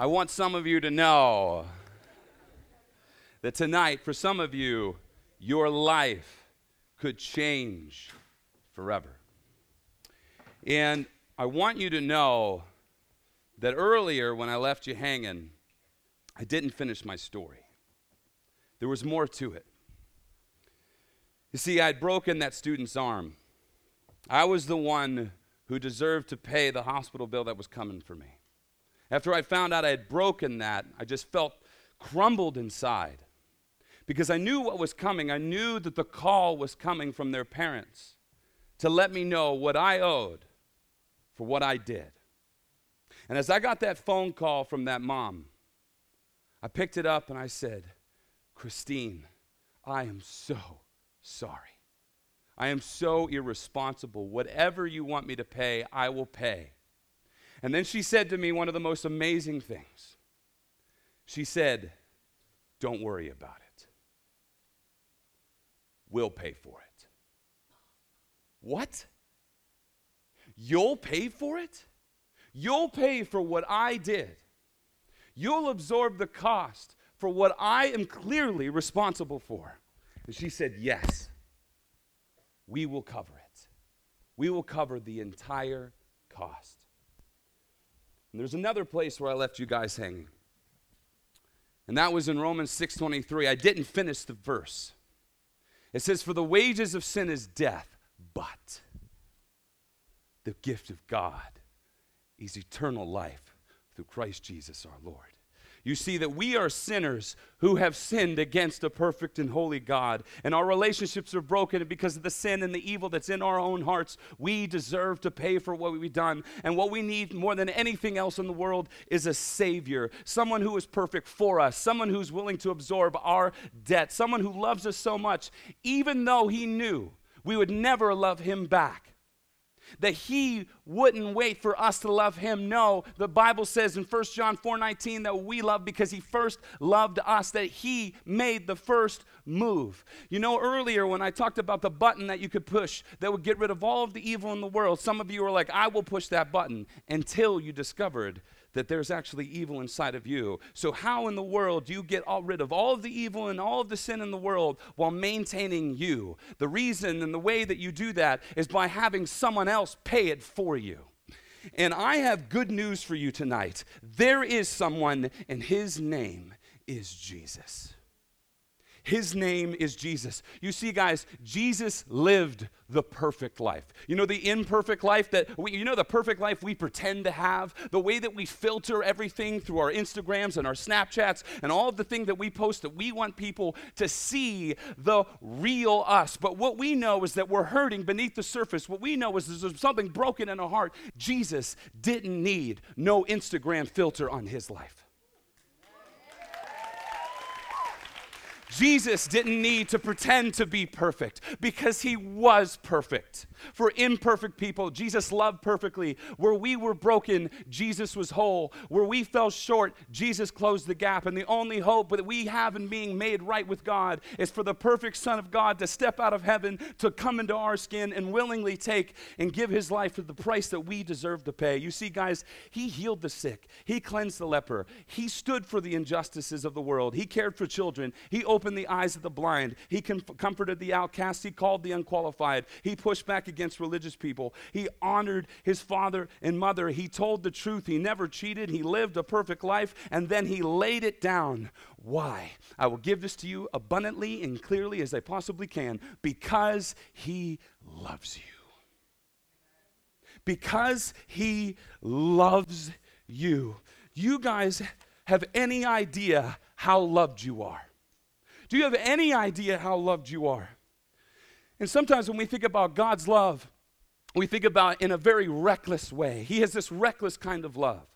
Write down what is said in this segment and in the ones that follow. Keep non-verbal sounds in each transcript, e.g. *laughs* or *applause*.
I want some of you to know that tonight, for some of you, your life could change forever. And I want you to know that earlier when I left you hanging, I didn't finish my story. There was more to it. You see, I'd broken that student's arm. I was the one who deserved to pay the hospital bill that was coming for me. After I found out I had broken that, I just felt crumbled inside because I knew what was coming. I knew that the call was coming from their parents to let me know what I owed for what I did. And as I got that phone call from that mom, I picked it up and I said, Christine, I am so sorry. I am so irresponsible. Whatever you want me to pay, I will pay. And then she said to me one of the most amazing things. She said, Don't worry about it. We'll pay for it. What? You'll pay for it? You'll pay for what I did. You'll absorb the cost for what I am clearly responsible for. And she said, Yes, we will cover it. We will cover the entire cost. And there's another place where I left you guys hanging. And that was in Romans 6:23. I didn't finish the verse. It says for the wages of sin is death, but the gift of God is eternal life through Christ Jesus our Lord you see that we are sinners who have sinned against a perfect and holy God. And our relationships are broken because of the sin and the evil that's in our own hearts. We deserve to pay for what we've done. And what we need more than anything else in the world is a Savior, someone who is perfect for us, someone who's willing to absorb our debt, someone who loves us so much, even though He knew we would never love Him back that he wouldn't wait for us to love him. No, the Bible says in 1 John 4:19 that we love because he first loved us, that he made the first move. You know, earlier when I talked about the button that you could push that would get rid of all of the evil in the world, some of you were like, I will push that button until you discovered that there's actually evil inside of you. So, how in the world do you get all rid of all of the evil and all of the sin in the world while maintaining you? The reason and the way that you do that is by having someone else pay it for you. And I have good news for you tonight. There is someone, and his name is Jesus. His name is Jesus. You see, guys, Jesus lived the perfect life. You know, the imperfect life that we, you know, the perfect life we pretend to have, the way that we filter everything through our Instagrams and our Snapchats and all of the things that we post that we want people to see the real us. But what we know is that we're hurting beneath the surface. What we know is there's something broken in our heart. Jesus didn't need no Instagram filter on his life. Jesus didn't need to pretend to be perfect because he was perfect. For imperfect people, Jesus loved perfectly. Where we were broken, Jesus was whole. Where we fell short, Jesus closed the gap. And the only hope that we have in being made right with God is for the perfect Son of God to step out of heaven, to come into our skin and willingly take and give his life for the price that we deserve to pay. You see, guys, he healed the sick, he cleansed the leper, he stood for the injustices of the world, he cared for children, he opened the eyes of the blind, he comforted the outcast, he called the unqualified, he pushed back against religious people. He honored his father and mother. He told the truth. He never cheated. He lived a perfect life, and then he laid it down. Why? I will give this to you abundantly and clearly as I possibly can because he loves you. Because he loves you. You guys have any idea how loved you are? Do you have any idea how loved you are? And sometimes when we think about God's love, we think about in a very reckless way. He has this reckless kind of love.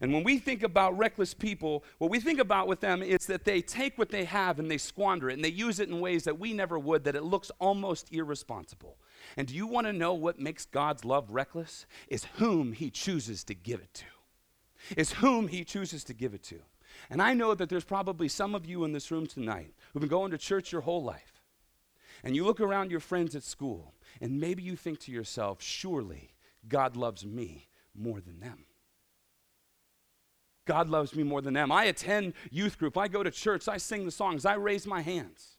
And when we think about reckless people, what we think about with them is that they take what they have and they squander it and they use it in ways that we never would, that it looks almost irresponsible. And do you want to know what makes God's love reckless? Is whom he chooses to give it to. Is whom he chooses to give it to. And I know that there's probably some of you in this room tonight who've been going to church your whole life and you look around your friends at school, and maybe you think to yourself, surely God loves me more than them. God loves me more than them. I attend youth group. I go to church. I sing the songs. I raise my hands.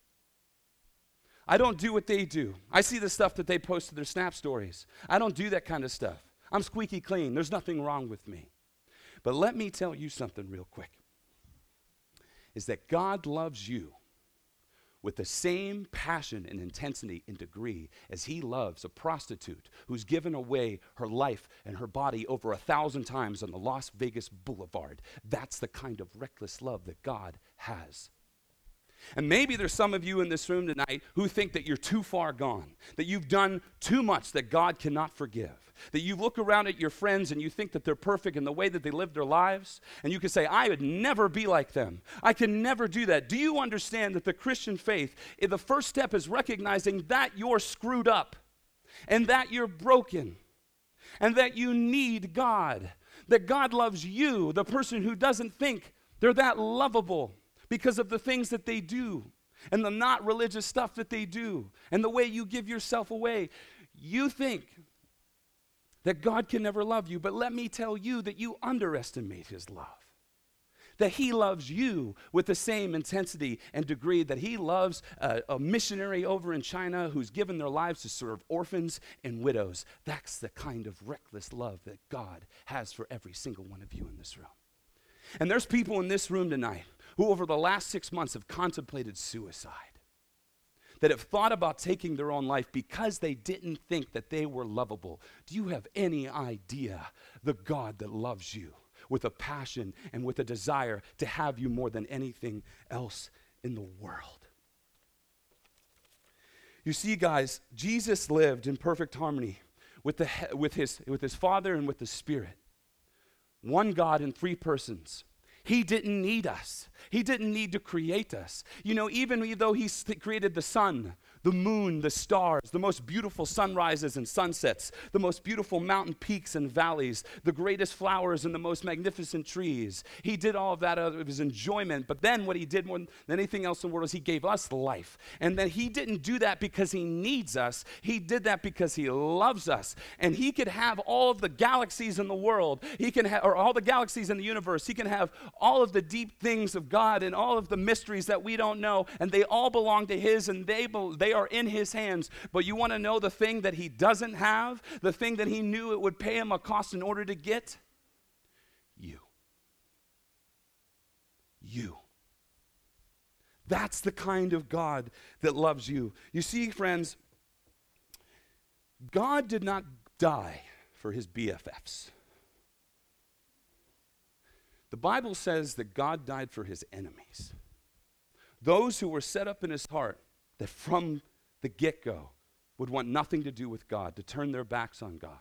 I don't do what they do. I see the stuff that they post to their Snap stories. I don't do that kind of stuff. I'm squeaky clean. There's nothing wrong with me. But let me tell you something real quick is that God loves you with the same passion and intensity and degree as he loves a prostitute who's given away her life and her body over a thousand times on the Las Vegas Boulevard. That's the kind of reckless love that God has and maybe there's some of you in this room tonight who think that you're too far gone, that you've done too much that God cannot forgive. That you look around at your friends and you think that they're perfect in the way that they live their lives, and you can say, I would never be like them. I can never do that. Do you understand that the Christian faith, eh, the first step is recognizing that you're screwed up and that you're broken and that you need God? That God loves you, the person who doesn't think they're that lovable because of the things that they do and the not religious stuff that they do and the way you give yourself away. You think that God can never love you, but let me tell you that you underestimate His love. That He loves you with the same intensity and degree that He loves a, a missionary over in China who's given their lives to serve orphans and widows. That's the kind of reckless love that God has for every single one of you in this room. And there's people in this room tonight who over the last six months have contemplated suicide, that have thought about taking their own life because they didn't think that they were lovable. Do you have any idea the God that loves you with a passion and with a desire to have you more than anything else in the world? You see, guys, Jesus lived in perfect harmony with, the, with, his, with his Father and with the Spirit. One God in three persons. He didn't need us. He didn't need to create us. You know, even though He created the sun, the moon, the stars, the most beautiful sunrises and sunsets, the most beautiful mountain peaks and valleys, the greatest flowers and the most magnificent trees. He did all of that out of his enjoyment. But then what he did more than anything else in the world is he gave us life. And then he didn't do that because he needs us. He did that because he loves us. And he could have all of the galaxies in the world. He can have, or all the galaxies in the universe. He can have all of the deep things of God and all of the mysteries that we don't know. And they all belong to his and they, they they are in his hands. But you want to know the thing that he doesn't have? The thing that he knew it would pay him a cost in order to get? You. You. That's the kind of God that loves you. You see, friends, God did not die for his BFFs. The Bible says that God died for his enemies. Those who were set up in his heart that from the get go would want nothing to do with God, to turn their backs on God.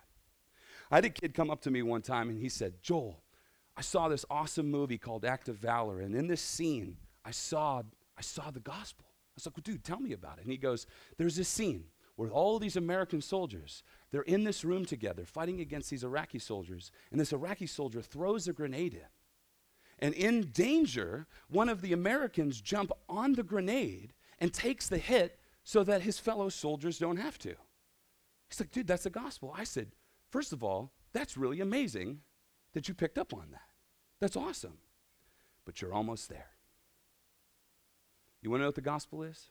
I had a kid come up to me one time and he said, Joel, I saw this awesome movie called Act of Valor, and in this scene, I saw, I saw the gospel. I was like, well, dude, tell me about it. And he goes, There's this scene where all these American soldiers, they're in this room together fighting against these Iraqi soldiers, and this Iraqi soldier throws a grenade in. And in danger, one of the Americans jump on the grenade and takes the hit so that his fellow soldiers don't have to. He's like, dude, that's the gospel. I said, first of all, that's really amazing that you picked up on that. That's awesome. But you're almost there. You want to know what the gospel is?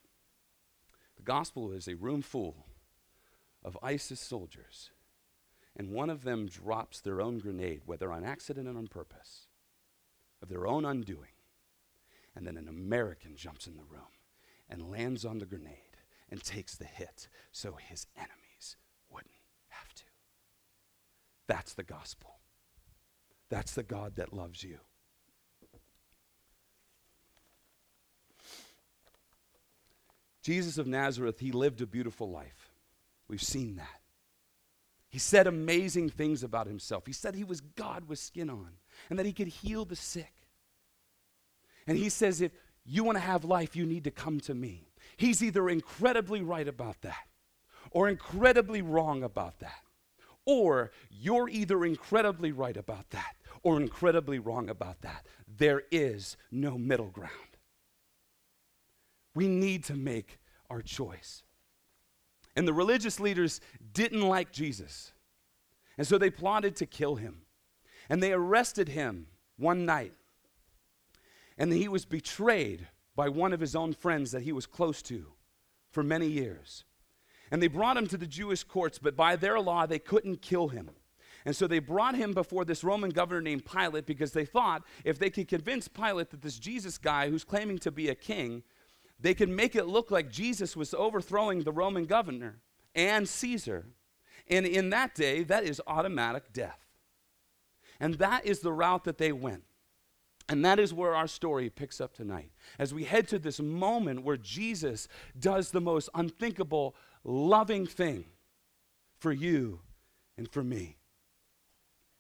The gospel is a room full of ISIS soldiers, and one of them drops their own grenade, whether on accident or on purpose, of their own undoing. And then an American jumps in the room and lands on the grenade and takes the hit so his enemies wouldn't have to. That's the gospel. That's the God that loves you. Jesus of Nazareth, he lived a beautiful life. We've seen that. He said amazing things about himself. He said he was God with skin on and that he could heal the sick. And he says, if you want to have life, you need to come to me. He's either incredibly right about that or incredibly wrong about that. Or you're either incredibly right about that or incredibly wrong about that. There is no middle ground. We need to make our choice. And the religious leaders didn't like Jesus. And so they plotted to kill him. And they arrested him one night. And he was betrayed by one of his own friends that he was close to for many years. And they brought him to the Jewish courts, but by their law, they couldn't kill him. And so they brought him before this Roman governor named Pilate because they thought if they could convince Pilate that this Jesus guy who's claiming to be a king, they could make it look like Jesus was overthrowing the Roman governor and Caesar. And in that day, that is automatic death. And that is the route that they went. And that is where our story picks up tonight. As we head to this moment where Jesus does the most unthinkable, loving thing for you and for me.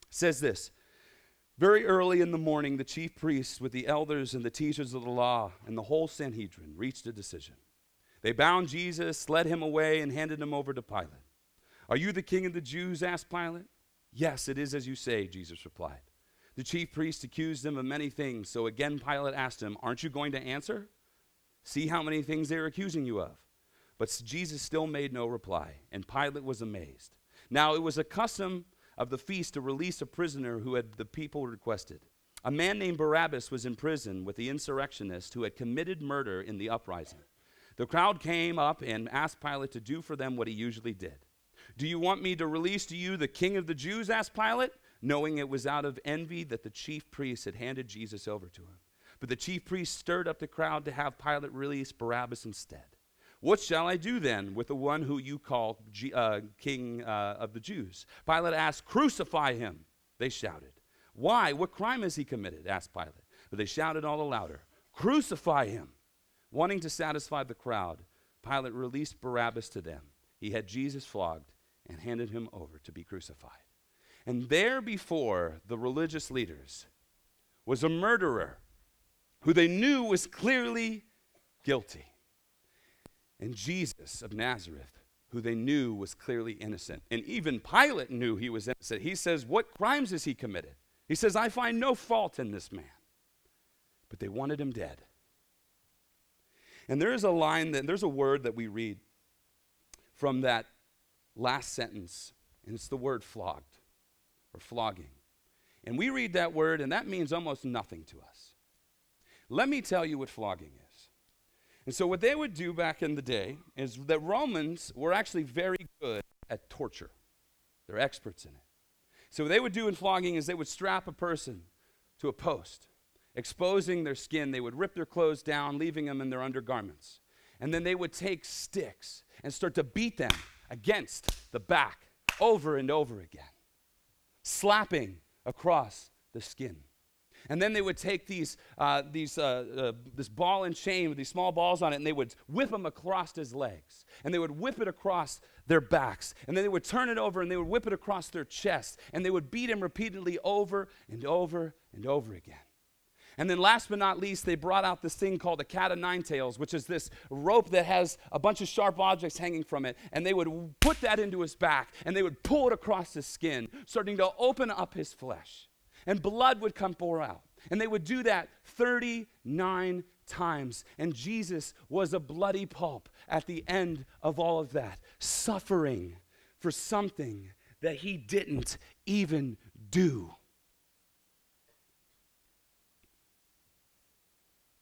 It says this Very early in the morning, the chief priests, with the elders and the teachers of the law and the whole Sanhedrin, reached a decision. They bound Jesus, led him away, and handed him over to Pilate. Are you the king of the Jews? asked Pilate. Yes, it is as you say, Jesus replied. The chief priest accused him of many things. So again, Pilate asked him, Aren't you going to answer? See how many things they're accusing you of. But Jesus still made no reply, and Pilate was amazed. Now it was a custom of the feast to release a prisoner who had the people requested. A man named Barabbas was in prison with the insurrectionists who had committed murder in the uprising. The crowd came up and asked Pilate to do for them what he usually did. Do you want me to release to you the king of the Jews? asked Pilate knowing it was out of envy that the chief priests had handed Jesus over to him. But the chief priests stirred up the crowd to have Pilate release Barabbas instead. What shall I do then with the one who you call G- uh, king uh, of the Jews? Pilate asked, Crucify him, they shouted. Why? What crime has he committed? asked Pilate. But they shouted all the louder, Crucify him. Wanting to satisfy the crowd, Pilate released Barabbas to them. He had Jesus flogged and handed him over to be crucified. And there before the religious leaders was a murderer who they knew was clearly guilty. And Jesus of Nazareth, who they knew was clearly innocent. And even Pilate knew he was innocent. He says, What crimes has he committed? He says, I find no fault in this man. But they wanted him dead. And there is a line that, there's a word that we read from that last sentence, and it's the word flogged or flogging. And we read that word, and that means almost nothing to us. Let me tell you what flogging is. And so, what they would do back in the day is that Romans were actually very good at torture, they're experts in it. So, what they would do in flogging is they would strap a person to a post, exposing their skin. They would rip their clothes down, leaving them in their undergarments. And then they would take sticks and start to beat them against the back over and over again slapping across the skin. And then they would take these, uh, these, uh, uh, this ball and chain with these small balls on it, and they would whip them across his legs. And they would whip it across their backs. And then they would turn it over and they would whip it across their chest. And they would beat him repeatedly over and over and over again. And then, last but not least, they brought out this thing called a cat of nine tails, which is this rope that has a bunch of sharp objects hanging from it. And they would put that into his back and they would pull it across his skin, starting to open up his flesh. And blood would come pour out. And they would do that 39 times. And Jesus was a bloody pulp at the end of all of that, suffering for something that he didn't even do.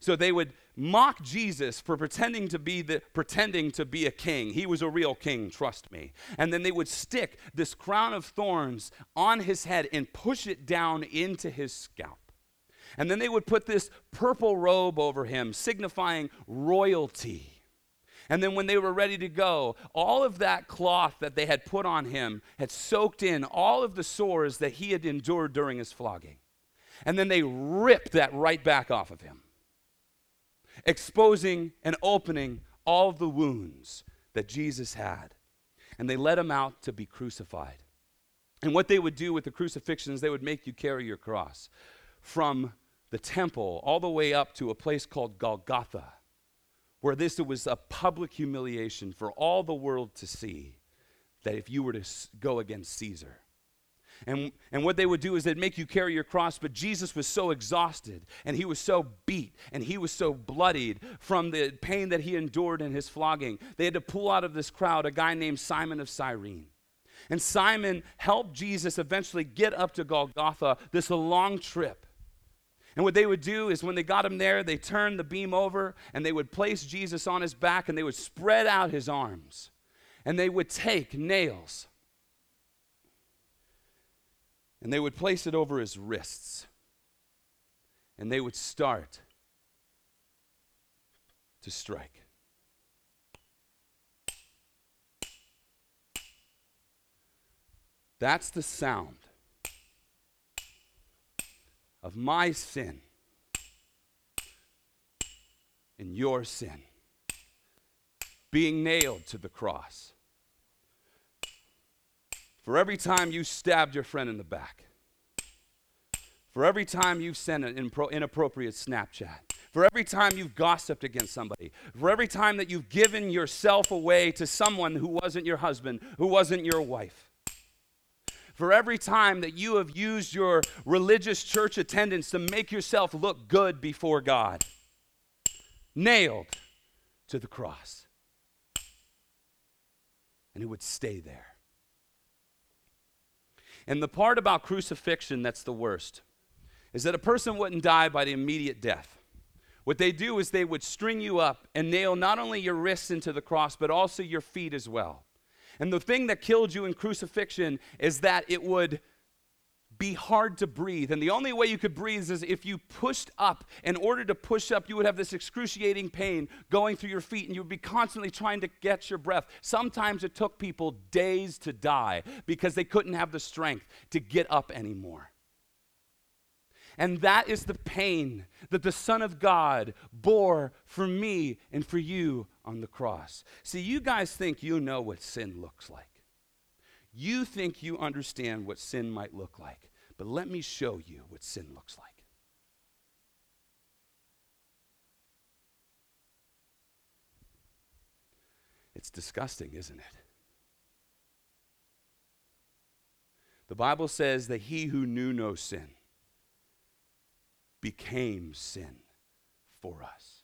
So they would mock Jesus for pretending to be the pretending to be a king. He was a real king, trust me. And then they would stick this crown of thorns on his head and push it down into his scalp. And then they would put this purple robe over him, signifying royalty. And then when they were ready to go, all of that cloth that they had put on him had soaked in all of the sores that he had endured during his flogging. And then they ripped that right back off of him exposing and opening all the wounds that Jesus had. And they led him out to be crucified. And what they would do with the crucifixions, they would make you carry your cross from the temple all the way up to a place called Golgotha, where this was a public humiliation for all the world to see that if you were to go against Caesar. And, and what they would do is they'd make you carry your cross, but Jesus was so exhausted and he was so beat and he was so bloodied from the pain that he endured in his flogging. They had to pull out of this crowd a guy named Simon of Cyrene. And Simon helped Jesus eventually get up to Golgotha, this long trip. And what they would do is when they got him there, they turned the beam over and they would place Jesus on his back and they would spread out his arms. And they would take nails and they would place it over his wrists. And they would start to strike. That's the sound of my sin and your sin being nailed to the cross. For every time you stabbed your friend in the back, for every time you've sent an inappropriate Snapchat, for every time you've gossiped against somebody, for every time that you've given yourself away to someone who wasn't your husband, who wasn't your wife, for every time that you have used your religious church attendance to make yourself look good before God. Nailed to the cross. And it would stay there. And the part about crucifixion that's the worst is that a person wouldn't die by the immediate death. What they do is they would string you up and nail not only your wrists into the cross, but also your feet as well. And the thing that killed you in crucifixion is that it would be hard to breathe. And the only way you could breathe is if you pushed up. In order to push up, you would have this excruciating pain going through your feet, and you would be constantly trying to get your breath. Sometimes it took people days to die because they couldn't have the strength to get up anymore. And that is the pain that the Son of God bore for me and for you on the cross. See, you guys think you know what sin looks like. You think you understand what sin might look like. But let me show you what sin looks like. It's disgusting, isn't it? The Bible says that he who knew no sin became sin for us.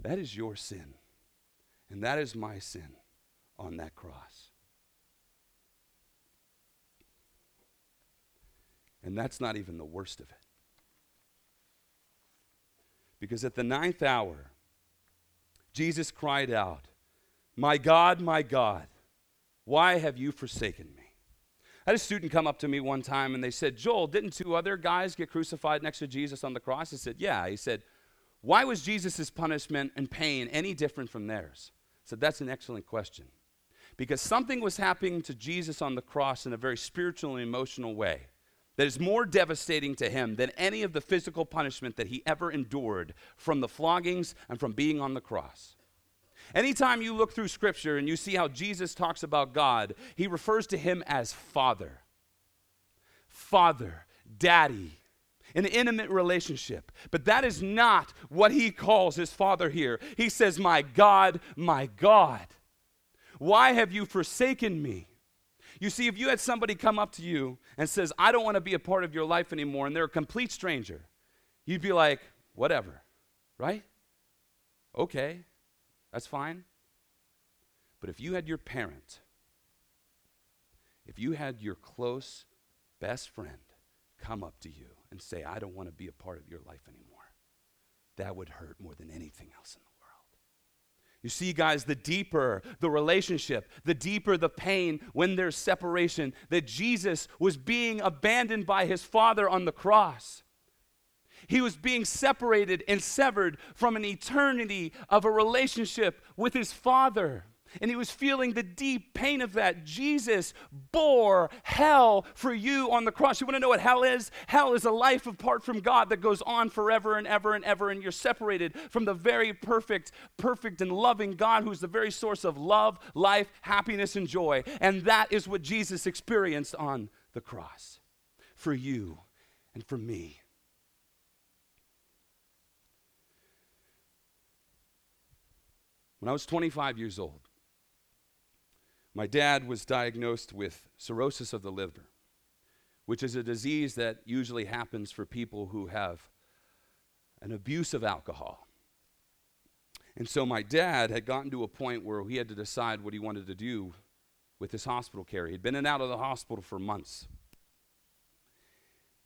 That is your sin, and that is my sin on that cross. And that's not even the worst of it. Because at the ninth hour, Jesus cried out, My God, my God, why have you forsaken me? I had a student come up to me one time and they said, Joel, didn't two other guys get crucified next to Jesus on the cross? I said, Yeah. He said, Why was Jesus' punishment and pain any different from theirs? I said, That's an excellent question. Because something was happening to Jesus on the cross in a very spiritual and emotional way that is more devastating to him than any of the physical punishment that he ever endured from the floggings and from being on the cross. Anytime you look through scripture and you see how Jesus talks about God, he refers to him as Father. Father, Daddy, an intimate relationship. But that is not what he calls his Father here. He says, My God, my God, why have you forsaken me? You see, if you had somebody come up to you and says, I don't want to be a part of your life anymore, and they're a complete stranger, you'd be like, whatever, right? Okay. That's fine. But if you had your parent, if you had your close best friend come up to you and say, I don't want to be a part of your life anymore, that would hurt more than anything else in world. You see, guys, the deeper the relationship, the deeper the pain when there's separation, that Jesus was being abandoned by his Father on the cross. He was being separated and severed from an eternity of a relationship with his Father. And he was feeling the deep pain of that. Jesus bore hell for you on the cross. You want to know what hell is? Hell is a life apart from God that goes on forever and ever and ever, and you're separated from the very perfect, perfect, and loving God who's the very source of love, life, happiness, and joy. And that is what Jesus experienced on the cross for you and for me. When I was 25 years old, my dad was diagnosed with cirrhosis of the liver, which is a disease that usually happens for people who have an abuse of alcohol. And so my dad had gotten to a point where he had to decide what he wanted to do with his hospital care. He'd been in and out of the hospital for months.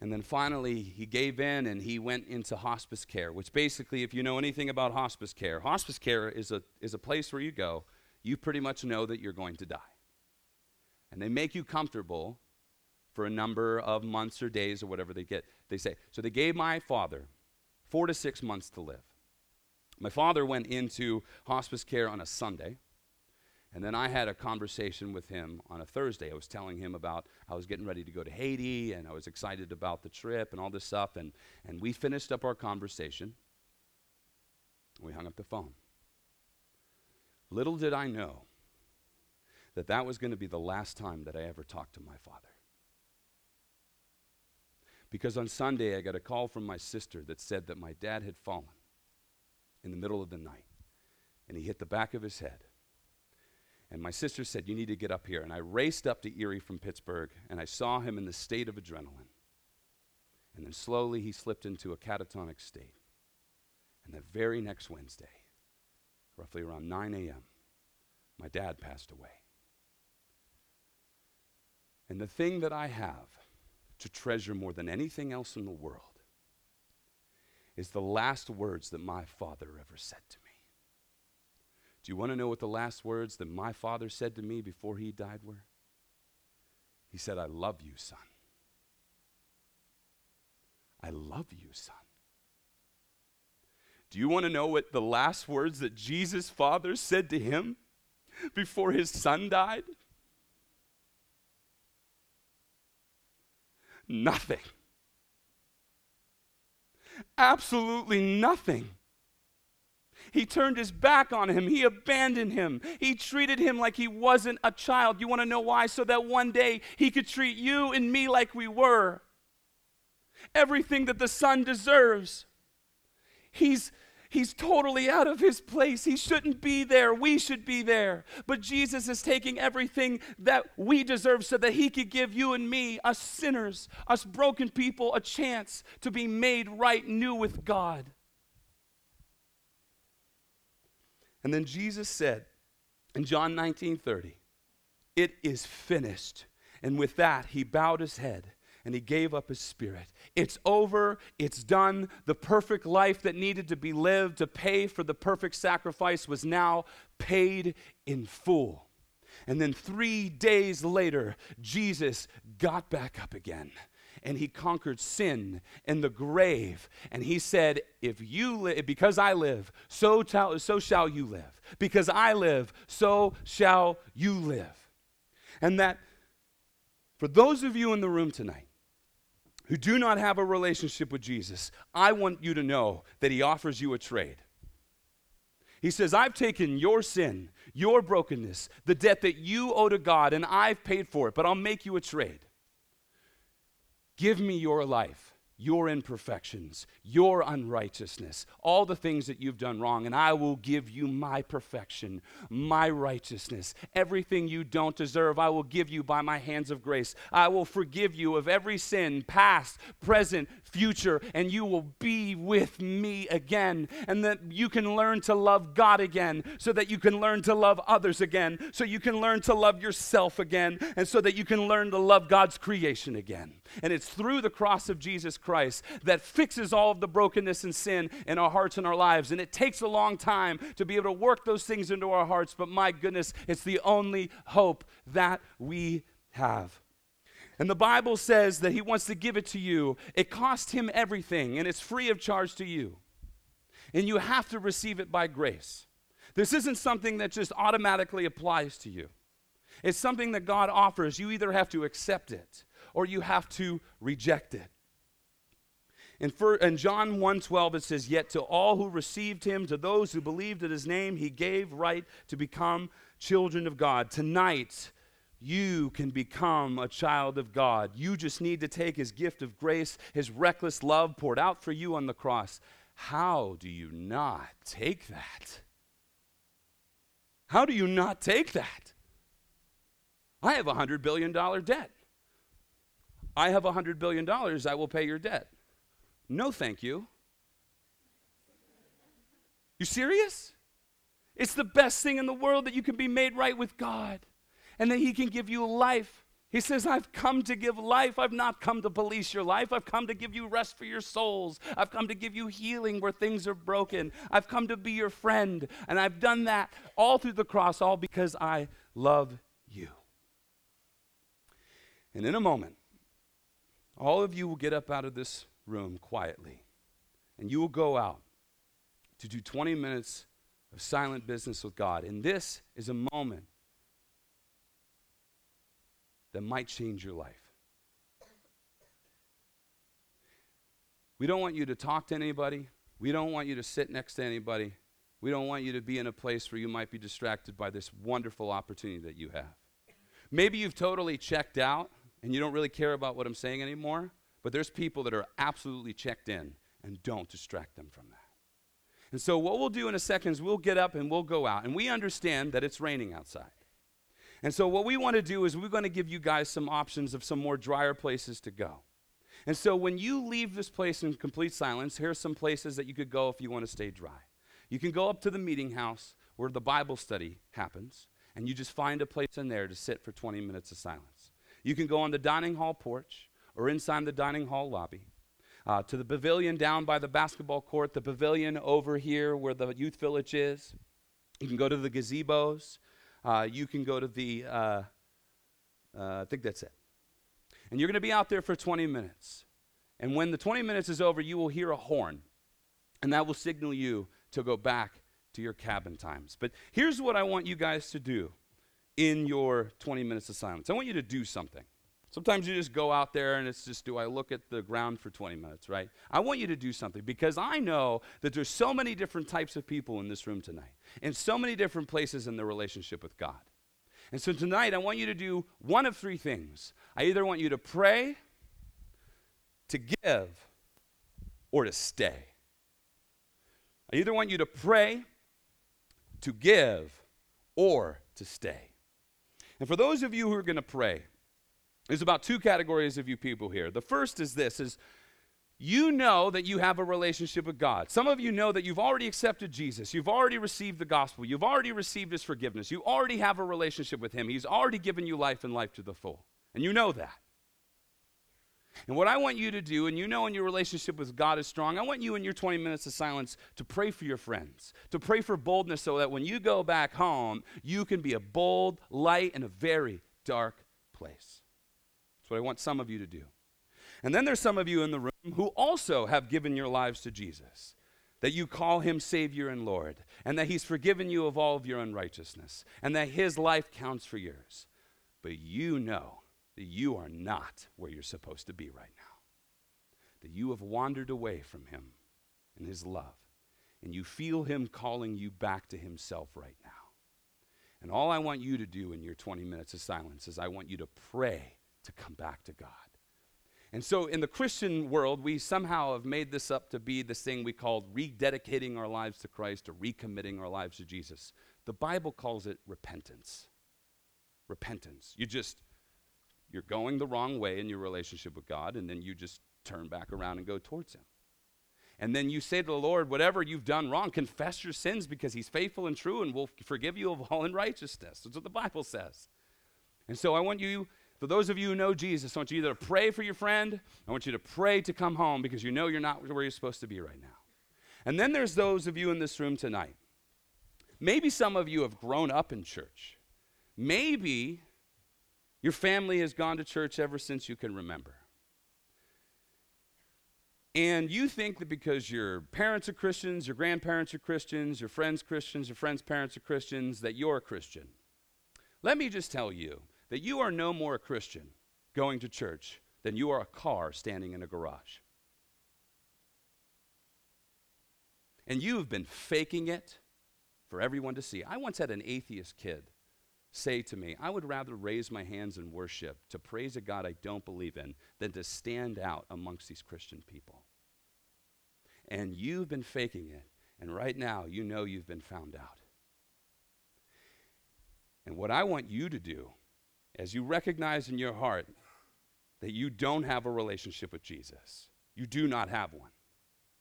And then finally, he gave in and he went into hospice care, which basically, if you know anything about hospice care, hospice care is a, is a place where you go, you pretty much know that you're going to die. And they make you comfortable for a number of months or days or whatever they get. They say. So they gave my father four to six months to live. My father went into hospice care on a Sunday. And then I had a conversation with him on a Thursday. I was telling him about I was getting ready to go to Haiti and I was excited about the trip and all this stuff. And, and we finished up our conversation. We hung up the phone. Little did I know that that was going to be the last time that I ever talked to my father. Because on Sunday, I got a call from my sister that said that my dad had fallen in the middle of the night and he hit the back of his head and my sister said, You need to get up here. And I raced up to Erie from Pittsburgh, and I saw him in the state of adrenaline. And then slowly he slipped into a catatonic state. And the very next Wednesday, roughly around 9 a.m., my dad passed away. And the thing that I have to treasure more than anything else in the world is the last words that my father ever said to me. Do you want to know what the last words that my father said to me before he died were? He said, I love you, son. I love you, son. Do you want to know what the last words that Jesus' father said to him before his son died? Nothing. Absolutely nothing. He turned his back on him. He abandoned him. He treated him like he wasn't a child. You want to know why? So that one day he could treat you and me like we were. Everything that the son deserves. He's He's totally out of his place. He shouldn't be there. We should be there. But Jesus is taking everything that we deserve so that he could give you and me, us sinners, us broken people, a chance to be made right new with God. And then Jesus said in John 19 30, It is finished. And with that, he bowed his head and he gave up his spirit. It's over, it's done. The perfect life that needed to be lived to pay for the perfect sacrifice was now paid in full. And then three days later, Jesus got back up again and he conquered sin and the grave. And he said, If you live, because I live, so, t- so shall you live. Because I live, so shall you live. And that for those of you in the room tonight who do not have a relationship with Jesus, I want you to know that he offers you a trade. He says, I've taken your sin, your brokenness, the debt that you owe to God, and I've paid for it, but I'll make you a trade. Give me your life your imperfections, your unrighteousness, all the things that you've done wrong, and I will give you my perfection, my righteousness. Everything you don't deserve, I will give you by my hands of grace. I will forgive you of every sin, past, present, future, and you will be with me again. And that you can learn to love God again, so that you can learn to love others again, so you can learn to love yourself again, and so that you can learn to love God's creation again. And it's through the cross of Jesus Christ that fixes all of the brokenness and sin in our hearts and our lives. And it takes a long time to be able to work those things into our hearts, but my goodness, it's the only hope that we have. And the Bible says that He wants to give it to you. It cost Him everything, and it's free of charge to you. And you have to receive it by grace. This isn't something that just automatically applies to you. It's something that God offers. You either have to accept it or you have to reject it. In, for, in John 1:12 it says, "Yet to all who received him, to those who believed in his name, he gave right to become children of God." Tonight, you can become a child of God. You just need to take his gift of grace, his reckless love poured out for you on the cross. How do you not take that? How do you not take that? I have a $100 billion debt. I have a $100 billion, I will pay your debt. No, thank you. You serious? It's the best thing in the world that you can be made right with God and that He can give you life. He says, I've come to give life. I've not come to police your life. I've come to give you rest for your souls. I've come to give you healing where things are broken. I've come to be your friend. And I've done that all through the cross, all because I love you. And in a moment, all of you will get up out of this room quietly and you will go out to do 20 minutes of silent business with God. And this is a moment that might change your life. We don't want you to talk to anybody. We don't want you to sit next to anybody. We don't want you to be in a place where you might be distracted by this wonderful opportunity that you have. Maybe you've totally checked out and you don't really care about what I'm saying anymore, but there's people that are absolutely checked in and don't distract them from that. And so, what we'll do in a second is we'll get up and we'll go out. And we understand that it's raining outside. And so, what we want to do is we're going to give you guys some options of some more drier places to go. And so, when you leave this place in complete silence, here are some places that you could go if you want to stay dry. You can go up to the meeting house where the Bible study happens, and you just find a place in there to sit for 20 minutes of silence. You can go on the dining hall porch or inside the dining hall lobby uh, to the pavilion down by the basketball court, the pavilion over here where the youth village is. You can go to the gazebos. Uh, you can go to the, uh, uh I think that's it. And you're going to be out there for 20 minutes. And when the 20 minutes is over, you will hear a horn. And that will signal you to go back to your cabin times. But here's what I want you guys to do in your 20 minutes of silence I want you to do something. Sometimes you just go out there and it's just, do I look at the ground for 20 minutes, right? I want you to do something because I know that there's so many different types of people in this room tonight, in so many different places in their relationship with God. And so tonight, I want you to do one of three things. I either want you to pray, to give, or to stay. I either want you to pray, to give, or to stay. And for those of you who are going to pray, there's about two categories of you people here. The first is this is you know that you have a relationship with God. Some of you know that you've already accepted Jesus. You've already received the gospel. You've already received his forgiveness. You already have a relationship with him. He's already given you life and life to the full. And you know that. And what I want you to do, and you know in your relationship with God is strong, I want you in your 20 minutes of silence to pray for your friends, to pray for boldness so that when you go back home, you can be a bold light in a very dark place. That's what I want some of you to do. And then there's some of you in the room who also have given your lives to Jesus, that you call him Savior and Lord, and that he's forgiven you of all of your unrighteousness, and that his life counts for yours. But you know that you are not where you're supposed to be right now, that you have wandered away from him and his love, and you feel him calling you back to himself right now. And all I want you to do in your 20 minutes of silence is I want you to pray to come back to God. And so in the Christian world, we somehow have made this up to be this thing we call rededicating our lives to Christ or recommitting our lives to Jesus. The Bible calls it repentance. Repentance. You just, you're going the wrong way in your relationship with God, and then you just turn back around and go towards Him. And then you say to the Lord, whatever you've done wrong, confess your sins because He's faithful and true and will forgive you of all unrighteousness. That's what the Bible says. And so I want you for those of you who know Jesus, I want you either to pray for your friend, I want you to pray to come home because you know you're not where you're supposed to be right now. And then there's those of you in this room tonight. Maybe some of you have grown up in church. Maybe your family has gone to church ever since you can remember. And you think that because your parents are Christians, your grandparents are Christians, your friends Christians, your friends' parents are Christians, that you're a Christian. Let me just tell you that you are no more a Christian going to church than you are a car standing in a garage. And you have been faking it for everyone to see. I once had an atheist kid say to me, I would rather raise my hands in worship to praise a God I don't believe in than to stand out amongst these Christian people. And you've been faking it, and right now you know you've been found out. And what I want you to do, as you recognize in your heart that you don't have a relationship with Jesus, you do not have one,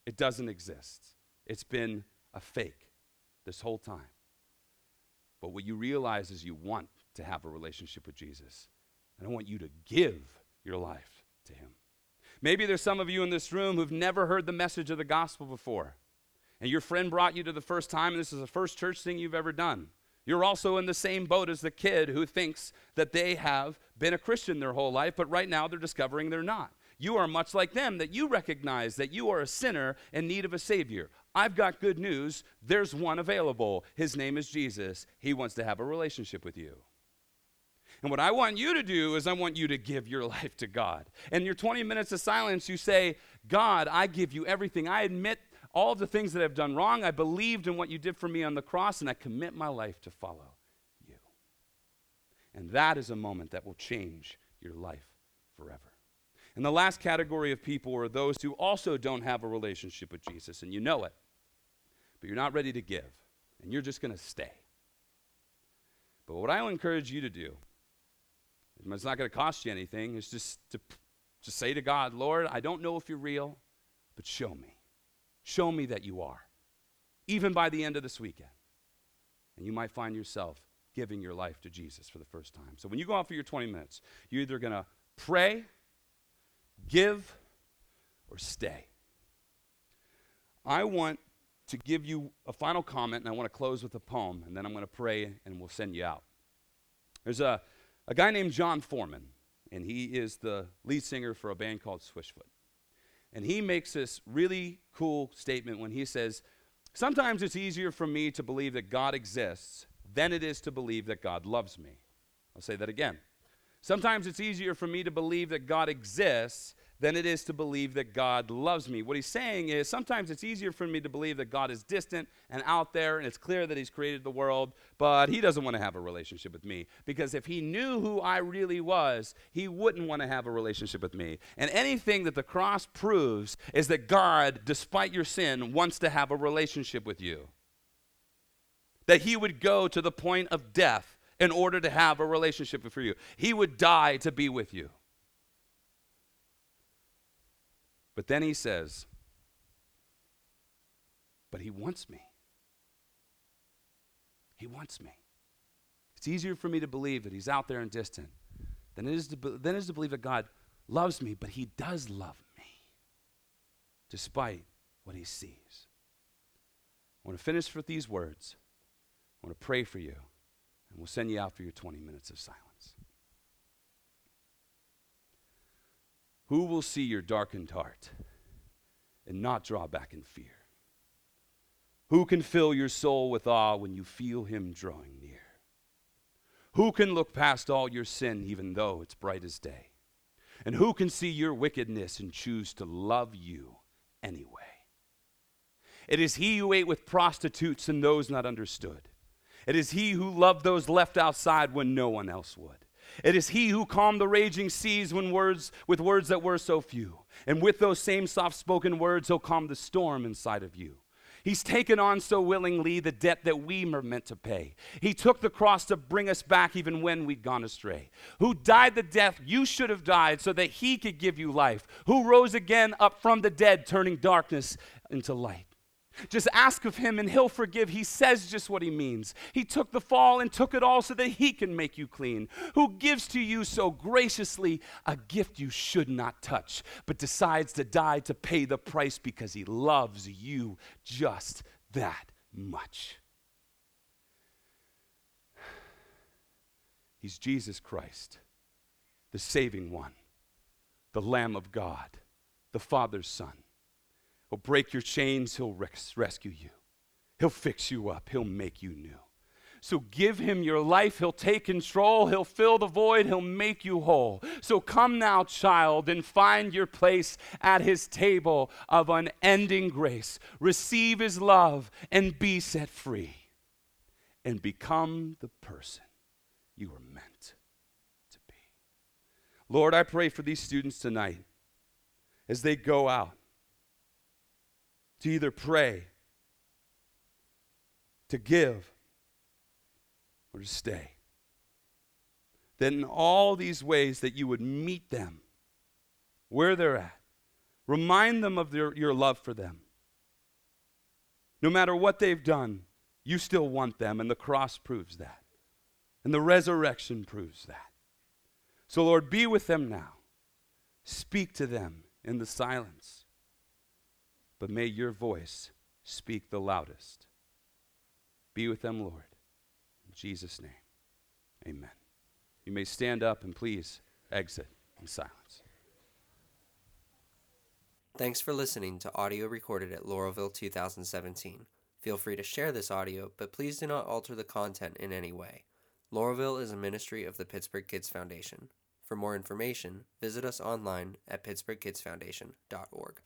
it doesn't exist. It's been a fake this whole time. But what you realize is you want to have a relationship with Jesus. And I want you to give your life to Him. Maybe there's some of you in this room who've never heard the message of the gospel before. And your friend brought you to the first time, and this is the first church thing you've ever done. You're also in the same boat as the kid who thinks that they have been a Christian their whole life, but right now they're discovering they're not. You are much like them, that you recognize that you are a sinner in need of a Savior. I've got good news. There's one available. His name is Jesus. He wants to have a relationship with you. And what I want you to do is I want you to give your *laughs* life to God. In your 20 minutes of silence, you say, God, I give you everything. I admit all the things that I've done wrong. I believed in what you did for me on the cross, and I commit my life to follow you. And that is a moment that will change your life forever. And the last category of people are those who also don't have a relationship with Jesus, and you know it, but you're not ready to give, and you're just going to stay. But what I will encourage you to do, it's not going to cost you anything, is just to just say to God, Lord, I don't know if you're real, but show me. Show me that you are, even by the end of this weekend. And you might find yourself giving your life to Jesus for the first time. So when you go out for your 20 minutes, you're either going to pray give or stay. I want to give you a final comment, and I want to close with a poem, and then I'm going to pray and we'll send you out. There's a, a guy named John Foreman, and he is the lead singer for a band called Switchfoot. And he makes this really cool statement when he says, Sometimes it's easier for me to believe that God exists than it is to believe that God loves me. I'll say that again. Sometimes it's easier for me to believe that God exists than it is to believe that God loves me. What he's saying is sometimes it's easier for me to believe that God is distant and out there, and it's clear that he's created the world, but he doesn't want to have a relationship with me. Because if he knew who I really was, he wouldn't want to have a relationship with me. And anything that the cross proves is that God, despite your sin, wants to have a relationship with you. That he would go to the point of death in order to have a relationship with you. He would die to be with you. But then he says, But he wants me. He wants me. It's easier for me to believe that he's out there and distant than it is to, than it is to believe that God loves me, but he does love me despite what he sees. I want to finish with these words. I want to pray for you and we'll send you out for your 20 minutes of silence. Who will see your darkened heart and not draw back in fear? Who can fill your soul with awe when you feel him drawing near? Who can look past all your sin even though it's bright as day? And who can see your wickedness and choose to love you anyway? It is he who ate with prostitutes and those not understood it is he who loved those left outside when no one else would. It is he who calmed the raging seas when words with words that were so few. And with those same soft-spoken words he'll calm the storm inside of you. He's taken on so willingly the debt that we were meant to pay. He took the cross to bring us back even when we'd gone astray. Who died the death you should have died so that he could give you life. Who rose again up from the dead, turning darkness into light. Just ask of him and he'll forgive. He says just what he means. He took the fall and took it all so that he can make you clean. Who gives to you so graciously a gift you should not touch, but decides to die to pay the price because he loves you just that much. He's Jesus Christ, the saving one, the Lamb of God, the Father's Son. He'll break your chains, He'll res- rescue you. He'll fix you up, He'll make you new. So give him your life. He'll take control. He'll fill the void. He'll make you whole. So come now, child, and find your place at his table of unending grace. Receive his love and be set free. And become the person you were meant to be. Lord, I pray for these students tonight as they go out to either pray, to give, or to stay. that in all these ways that you would meet them where they're at. Remind them of their, your love for them. No matter what they've done, you still want them, and the cross proves that. And the resurrection proves that. So, Lord, be with them now. Speak to them in the silence. But may your voice speak the loudest. Be with them, Lord. In Jesus' name, amen. You may stand up and please exit in silence. Thanks for listening to audio recorded at Laurelville 2017. Feel free to share this audio, but please do not alter the content in any way. Laurelville is a ministry of the Pittsburgh Kids Foundation. For more information, visit us online at pittsburghkidsfoundation.org.